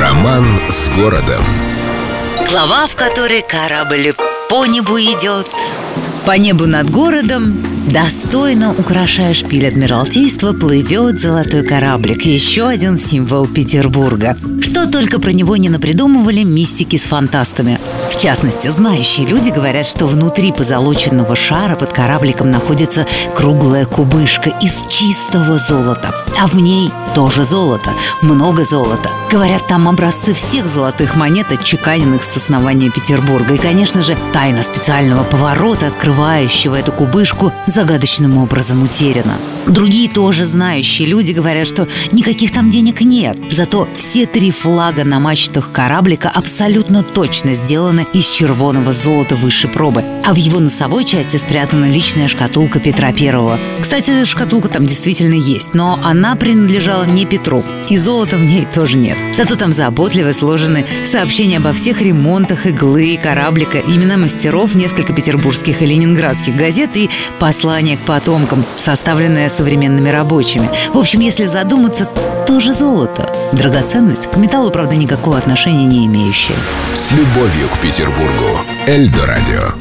Роман с городом. Глава, в которой корабль по небу идет. По небу над городом Достойно украшая шпиль Адмиралтейства плывет золотой кораблик. Еще один символ Петербурга. Что только про него не напридумывали мистики с фантастами. В частности, знающие люди говорят, что внутри позолоченного шара под корабликом находится круглая кубышка из чистого золота. А в ней тоже золото, много золота. Говорят, там образцы всех золотых монет, отчеканенных с основания Петербурга. И, конечно же, тайна специального поворота, открывающего эту кубышку, загадочным образом утеряна. Другие тоже знающие люди говорят, что никаких там денег нет. Зато все три флага на мачтах кораблика абсолютно точно сделаны из червоного золота высшей пробы. А в его носовой части спрятана личная шкатулка Петра Первого. Кстати, шкатулка там действительно есть, но она принадлежала не Петру. И золота в ней тоже нет. Зато там заботливо сложены сообщения обо всех ремонтах иглы, кораблика, имена мастеров, несколько петербургских и ленинградских газет и послание к потомкам, составленное современными рабочими. В общем, если задуматься, тоже золото. Драгоценность к металлу, правда, никакого отношения не имеющая. С любовью к Петербургу. Эльдо радио.